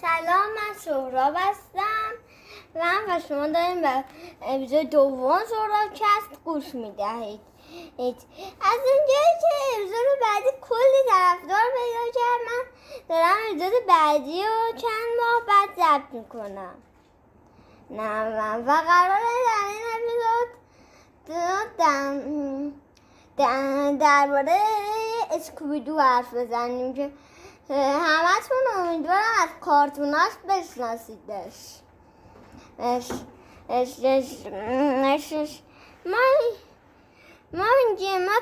سلام من سهراب هستم. من و شما داریم به اپیزود دوم سهراب کست گوش می‌دهید. از اینجایی که اپیزود بعدی کلی طرفدار پیدا کرد من دارم اپیزود بعدی و چند ماه بعد ضبط می‌کنم. نه من و قراره در این اپیزود درباره اسکوبیدو حرف بزنیم که همتون امیدوارم کارتوناش بشناسیدش. اش اش اش اش اش. ما ما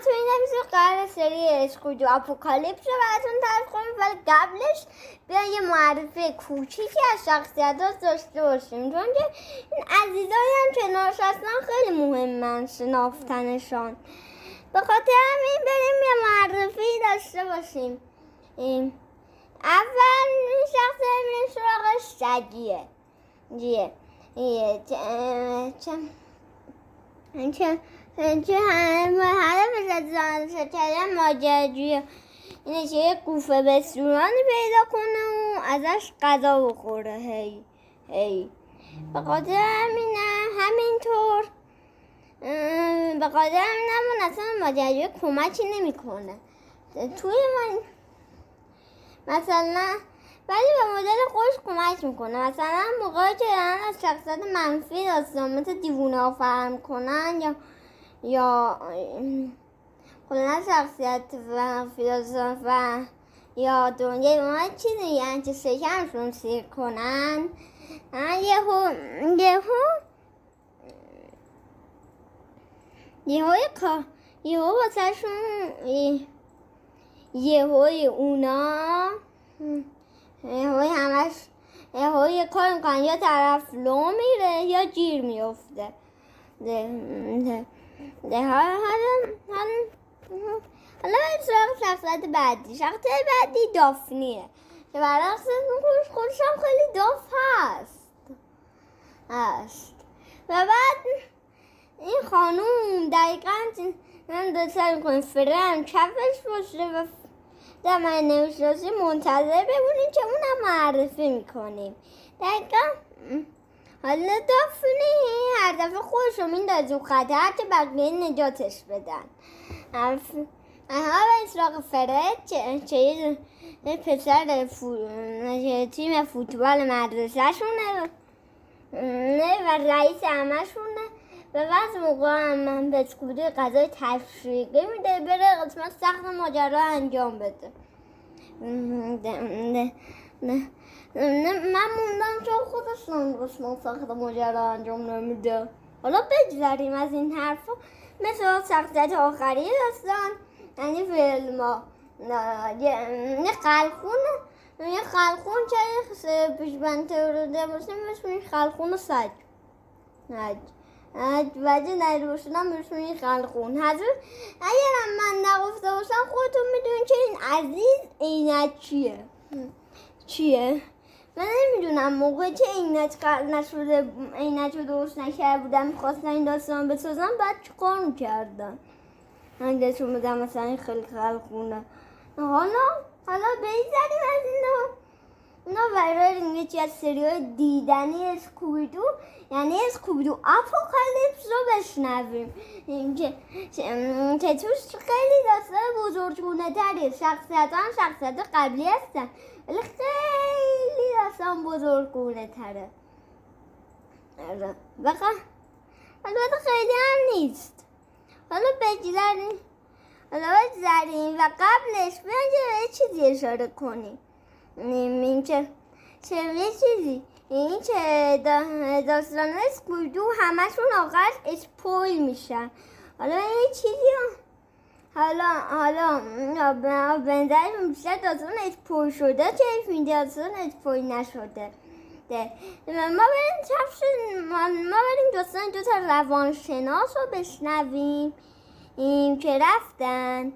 تو این اپیزود قرار سری اسکویدو اپوکالیپس رو براتون تعریف کنیم ولی قبلش بیا یه معرفی کوچیکی از شخصیت داشته باشیم. چون که این عزیزایی هم کنارش هستن خیلی مهمن شنافتنشان به خاطر همین بریم یه معرفی داشته باشیم. اول شخص میریم سراغ شگیه جیه. چه چه هدف از کردن ماجراجویی اینه که یه گوفه بستورانی پیدا کنه و ازش غذا بخوره. هی هی. به خاطر همینم همینطور به خاطر همینم اصلا ماجراجویی کمکی نمی‌کنه. توی من مثلا ولی به مدل خوش کمک می‌کنه. مثلا موقعی که دارن از شخصیت منفی داستان مثل دیوونه فهم کنن یا یا کلا شخصیت منفی داستان و یا دنیای ما چیزی یعنی شکمشون سیر کنن. یهو یهو یهو یهو واسه شون یهوی اونا. یهوی همش یهوی کار می‌کنن. یا طرف لو میره یا گیر میفته ده ده ده حالا حالا سراغ شخصیت بعدی. شخصیت بعدی دافنیه. که برای خودش خودش هم خیلی داف هست. هست. و بعد این خانوم دقیقا من دو می‌کنه فرم کفش باشه و در من نمی‌شناسی منتظر بمونیم که اونم معرفی می‌کنیم. دقیقا. حالا دافنی. هر دفعه خودش رو میندازه خطر که بقیه نجاتش بدن. ها به سراغ فرد چه, چه پسر فو... تیم فوتبال مدرسه شونه و رئیس همه شونه و بعض موقع هم من به اسکوبیدو غذای تشریقی میده. بره قسمت سخت ماجرا انجام بده. نه نه من موندم چون خودش قسمت سخت ماجرا انجام نمیده. حالا بگذریم از این حرفا. مثل شخصیت آخری داستان یعنی فیلم ها یه خلخون یه خلخون چه پیشبند تورده باشه مثل خلخون سج. وجه نروشنم بهشون این خلقون حضور اگر من نگفته باشم خودتون می‌دونین که این عزیز عینک چیه چیه من نمی‌دونم موقع که عینک نشده عینک رو درست نکرده بودم می‌خواستن این داستان بسازم بعد چیکار می‌کردن هنگشون بدم مثلا این خیلی خلقونه حالا حالا بیزاریم از این اونا برای یکی از سریال دیدنی اسکوبیدو یعنی اسکوبیدو اپوکالیپس رو بشنویم اینکه که توش خیلی داستان بزرگونه تری شخصیت هم شخصیت قبلی هستن ولی خیلی داستان بزرگونه تره بقا البته خیلی هم نیست حالا بگذاریم حالا بگذاریم و قبلش بیان یه چیزی اشاره کنیم این که چه چیزی این که داستان اسکویدو همشون آخر اسپویل میشن. حالا یه چیزی حالا حالا بنظر بیشتر داستان اسپویل شده چه این داستان اسپویل نشده. ده. ما بریم ما, ما بریم داستان دو تا روانشناس رو بشنویم. این که رفتن.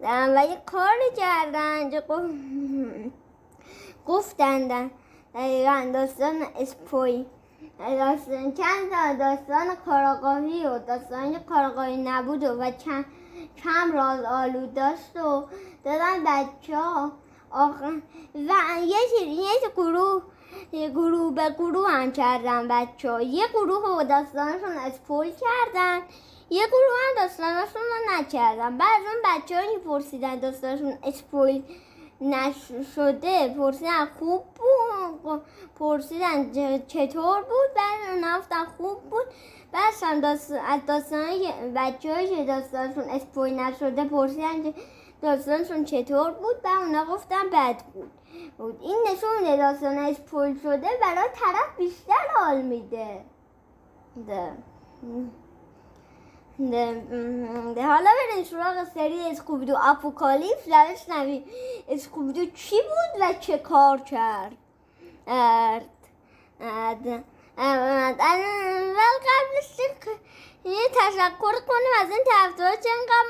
و یه کاری کردن گفتن دقیقا داستان اسپوی. داستان چند تا داستان کاراگاهی و داستان کاراگاهی نبود و چند کم راز آلود داشت و دادن بچه ها آخر و یه یه گروه یه گروه به گروه هم کردن بچه ها یه گروه رو داستانشون اسپول کردن. یه گروه هم داستانشون رو نکردن. بعد اون بچه ها پرسیدن داستانشون اسپول نشده پرسیدن خوب بود پرسیدن چطور بود بعد اونا خوب بود. بعد هم داستان از داستان بچه های داستانشون اسپول نشده پرسیدن داستانشون چطور بود و اونا گفتن بد بود. بود. این نشون داستان اسپول شده برای طرف بیشتر حال میده. ده. ده. ده. حالا بریم سراغ سری اسکوبیدو. اپوکالیپس و بشنویم اسکوبیدو چی بود و چه کار کرد؟ اول قبلش یه تشکر کنیم از این طرفدارا چنگم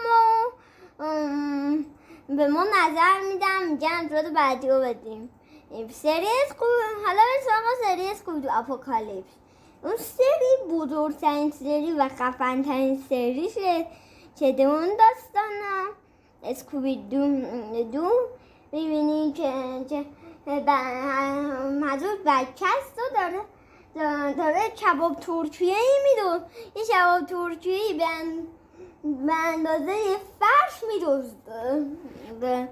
به ما نظر میدم میگن رو بعدی رو بدیم. سری اسکوب حالا به سراغ سری اسکوب اپوکالیپس. اون سری بزرگترین سری و خفنترین سریشه که اون داستان اسکوبی دو دو. می‌بینی که که مزور بچه است و داره داره کباب ترکیه ای میدون یه کباب ترکیه ای به اندازه فرش میدوزده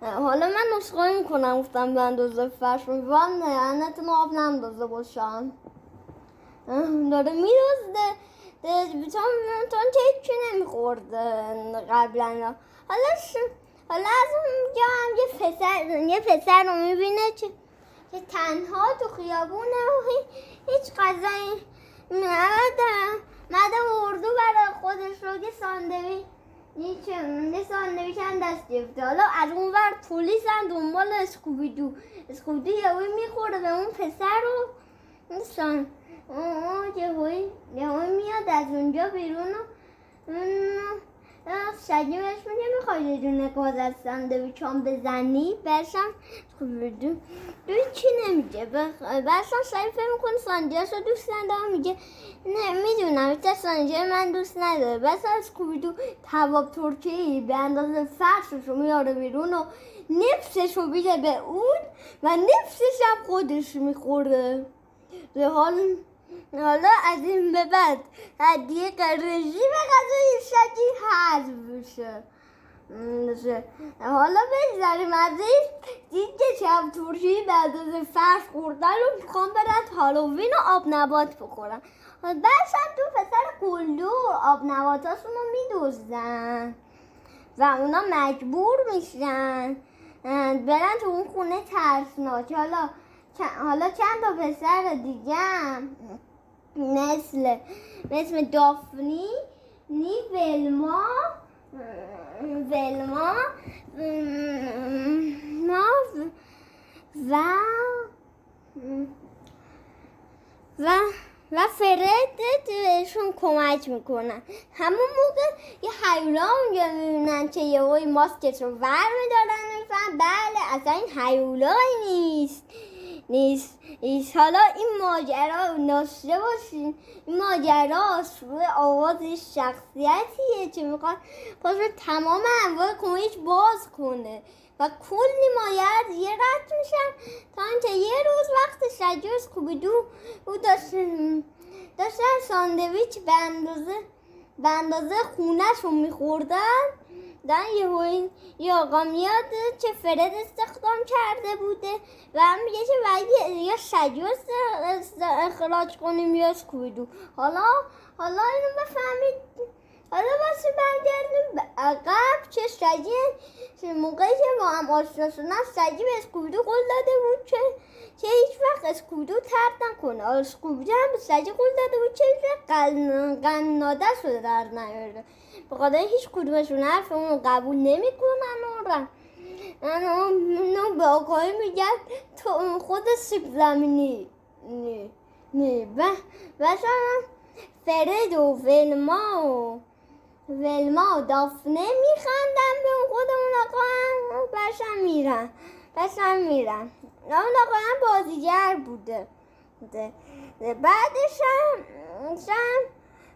حالا من نسخه می‌کنم گفتم به اندازه فرش. میدوزم نه نتون آب نندازه باشم. داره میدوزده چون که هیچی نمیخورده قبلا. حالا حالا از اونجا هم یه پسر یه پسر رو می‌بینه که که تنها تو خیابونه و هیچ غذایی مده اردو برای خودش رو که ساندویچ یه ساندویچ هم دست گرفته حالا از اون ور پلیس هم دنبال اسکوبیدو اسکوبیدو یهوی می‌خوره به اون پسر رو سان یهوی یهوی میاد از اونجا بیرون و سگی بهش میگه می‌خوای یه دونه گاز از ساندویچام بزنی؟ برشم اسکوبیدو دو چی نمیگه؟ برشم سعی فکر می‌کنه ساندویچ رو دوست نداره میگه نه می‌دونم تا سانجه من دوست نداره. بس از کوبیدو تواب ترکی به اندازه فرشش رو میاره بیرون و نفسش رو بیده به اون و نفسش هم خودش می‌خوره. حال حالا از این به بعد هدیه رژیم غذای شکی حذف بشه حالا بگذاریم از این دید که شب ترشی بعد از فرش خوردن رو می‌خوام برن هالووین و آب نبات بخورن. بعدش هم تو پسر قلو آب نباتاشون رو میدوزن و اونا مجبور میشن برن تو اون خونه ترسناک. حالا حالا چند تا پسر دیگه مثل مثل دافنی نی ولما ولما ما و و و فرد بهشون کمک می‌کنن. همون موقع یه حیولا اونجا می‌بینن که یه ماسکت رو ور میدارن میفهم بله اصلا این حیولایی نیست. نیست. حالا این ماجرا ناشته باشین. این ماجرا روی آواز شخصیتیه که می‌خواد. پاس رو تمام انواع کمیک باز کنه و کلی مایه یه رد میشن تا اینکه یه روز وقت شجوز کوبیدو او داشت داشتن ساندویچ به اندازه به اندازه خونش رو دن یه یه آقا میاد که فرد استخدام کرده بوده و هم میگه که باید یا شجو اخراج کنیم یا اسکویدو حالا حالا اینو بفهمید. حالا واسه برگردیم به عقب. چه سجی موقعی که با هم آشنا شدن سجی به اسکوبیدو قول داده بود که که هیچ وقت اسکوبیدو ترد نکنه. اسکوبیدو هم به سجی قول داده بود که هیچ وقت قناده شده در نیاره به هیچ کدومشون حرف اون قبول نمی‌کنن و اونو به آقای تو خود سیب زمینی. نه نه و فرد و ولما و ولما و دافنه میخندن به اون خودمون آقا هم بشن میرن بشن میرن. اون آقا هم بازیگر بوده. بعدش هم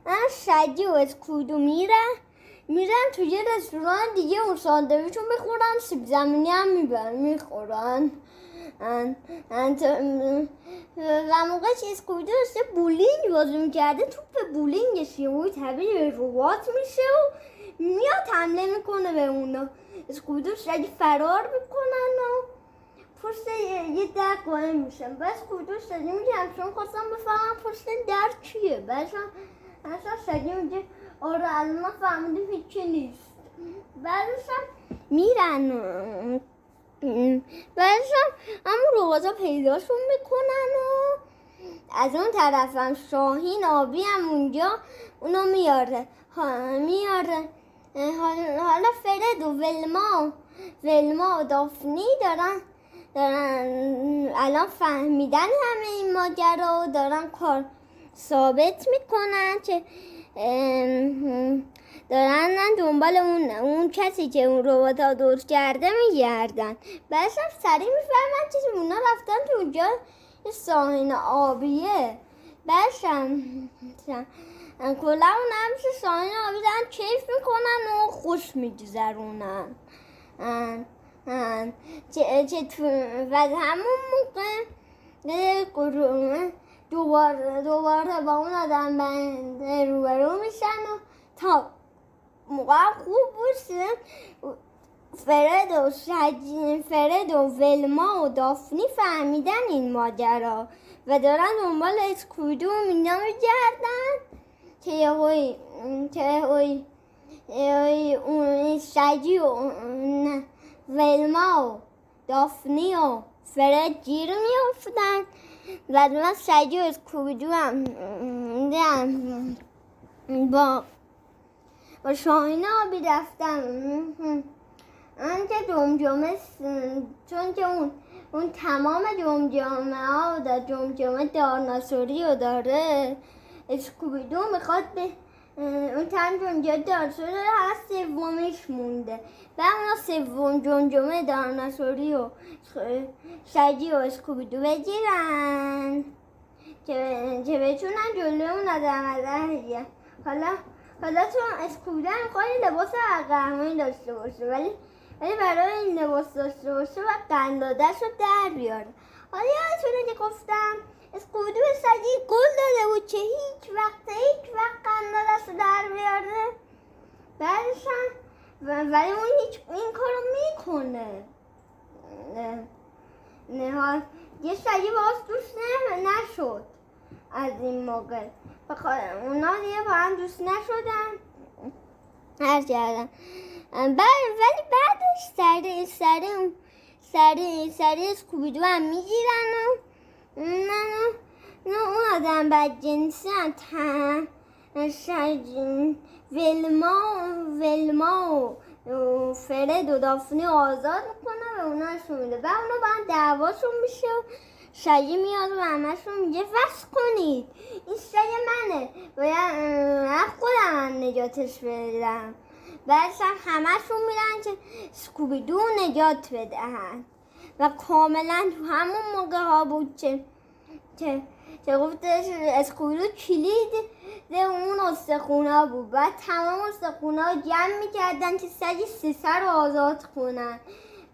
هم شدی و از کودو میرن میرن توی رستوران دیگه اون ساندویچ رو می‌خورن سیب زمینی هم می‌خورن. و موقع چیز داشته بولینگ بازی می‌کرده توپ بولینگش یه موی تبدیل به ربات میشه و میاد حمله می‌کنه به اونا. اسکویدو اگه فرار می‌کنن و پشت یه در قایم میشن. بس اسکویدو شدی میگه چون خواستم بفهمم پشت در چیه. بس اصلا شدی میگه آره الان فهمیدیم هیچی نیست بعدش هم میرن بعدش هم همون روباتا پیداشون می‌کنن و از اون طرف هم شاهین آبی هم اونجا اونو میاره میاره حالا فرد و ولما ولما و دافنی دارن دارن الان فهمیدن همه این ماجرا و دارن کار ثابت می‌کنن که دارن دنبال اون اون کسی که اون ربات ها درست کرده میگردن. بعدش هم سریع می‌فهمن که اونا رفتن تو اونجا یه آبیه. بعدش هم کلا اون همیشه ساحن آبی دارن کیف می‌کنن و خوش میگذرونن. و همون موقع دوباره دوباره با اون آدم روبرو میشن و تا موقع خوب بود فرد و شجین فرد و ولما و دافنی فهمیدن این ماجرا و دارن دنبال اسکودو و مینا میگردن که یه که اون شجی و ولما و دافنی و فرد گیر میافتن. و من شجی و اسکودو هم با با شاهین آبی رفتم. اون که جمجمه چون که اون اون تمام جمجمه ها در جمجمه دارناسوری رو داره اسکوبیدو می‌خواد به اون جمجمه دارناسوری داره هر سومیش مونده. و اونا سوم جمجمه دارناسوری و شجی و اسکوبیدو بگیرن. که بتونن جلو اون آدم حالا حالا چون اسکوده می‌خواد لباس قهرمانی داشته باشه ولی ولی برای این لباس داشته باشه و قندادش رو در بیاره. حالا یادتونه که گفتم اسکودو به سگی گل داده بود که هیچ وقت هیچ وقت قندادش رو در بیاره بعدش ولی اون هیچ این کارو می‌کنه. نه یه سگی باز دوست نشد از این موقع. اونا دیگه با هم دوست نشدن. هر کردن ولی بعدش سر سر سر سر اسکوبیدو هم می‌گیرن و نه نه اون آدم بد جنسی هم ولما ولما و فرد و دافنی آزاد می‌کنه و اونا میده. و اونا با هم دعواشون میشه شایی میاد و همشون میگه فصل کنید. این شای منه. باید خودم نجاتش بدم. بعدش همشون میرن که سکوبیدو نجات بدهن. و کاملا تو همون موقع ها بود که که که گفتش اسکوبیدو کلید اون استخونه بود. بعد تمام استخونه ها جمع می‌کردن که سگ سیسه رو آزاد کنن.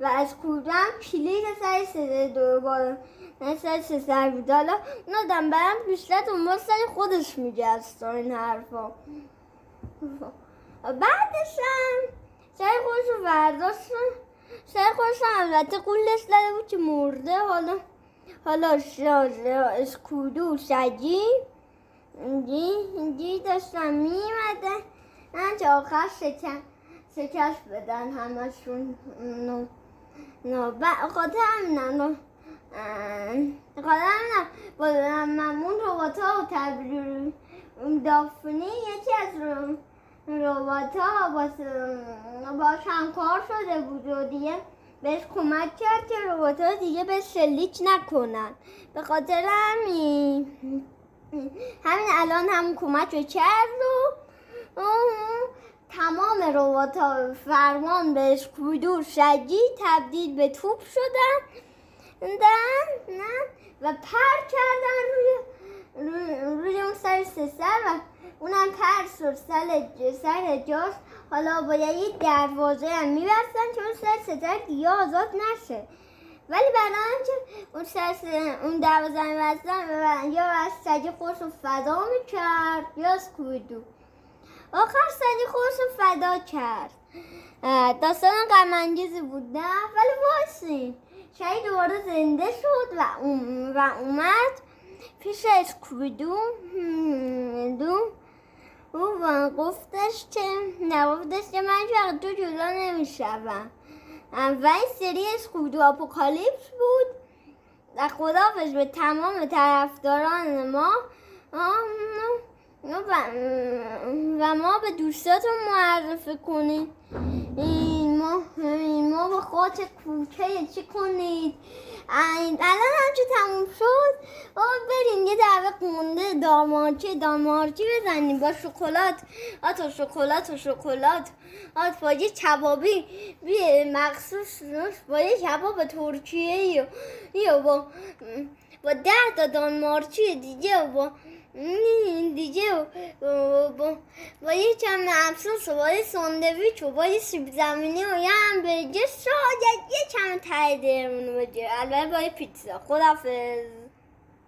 و از هم کلید سر سه دوباره مثل چه سر بود. حالا اون آدم برم بیشتر دنبال سر خودش میگست این حرفا. بعدش هم سر خودش رو برداشت سر خودش البته قولش داده بود که مرده حالا حالا اسکودو سجی دی داشتن میمده نه که آخر شکست بدن همشون نو نو خاطر همینه قدم با ممون ربات ها و تبدیل دافنی یکی از ربات ها باش همکار شده بود و دیگه بهش کمک کرد که ربات ها دیگه به شلیک نکنن. به خاطر همین همین الان هم کمک کرد و تمام ربات ها فرمان بهش کودور شجی تبدیل به توپ شدن. نه. و پر کردن روی روی اون سر سر و اونم ترس و سر, سر جاش. حالا باید یه دروازه هم میبستن چون سر ستر دیگه آزاد نشه. ولی برای اینکه اون سر اون دروازه میبستن یا از سگی خوش رو فدا می‌کرد یا سکویدو آخر سگی خوش رو فدا کرد. داستان غمانگیزی بود نه؟ ولی واسه شاید دوباره زنده شد و, و اومد پیش اسکویدو دو. او گفتش که نگفتش که من فقط تو جدا نمی‌شوم. و این سری اسکویدو اپوکالیپس بود. و خدافش به تمام طرفداران ما و ما به دوستاتون معرفی کنید. ما ما با خاط کوچه چی کنید؟ الان همچه تموم شد؟ بریم دعوه مونده دامارچی دامارچی بزنیم. با شکلات آتا شکلات و شکلات. آت با یه چبابی بی مخصوص با یه چباب ترکیه یا با با ده تا دانمارچی دیگه با دیگه با, با یه چند افسوس و با یه ساندویچ و با یه سیب زمینی و یه همبرگر. شاید یه چند ته درمونو بگیر البته با یه پیتزا. خدافز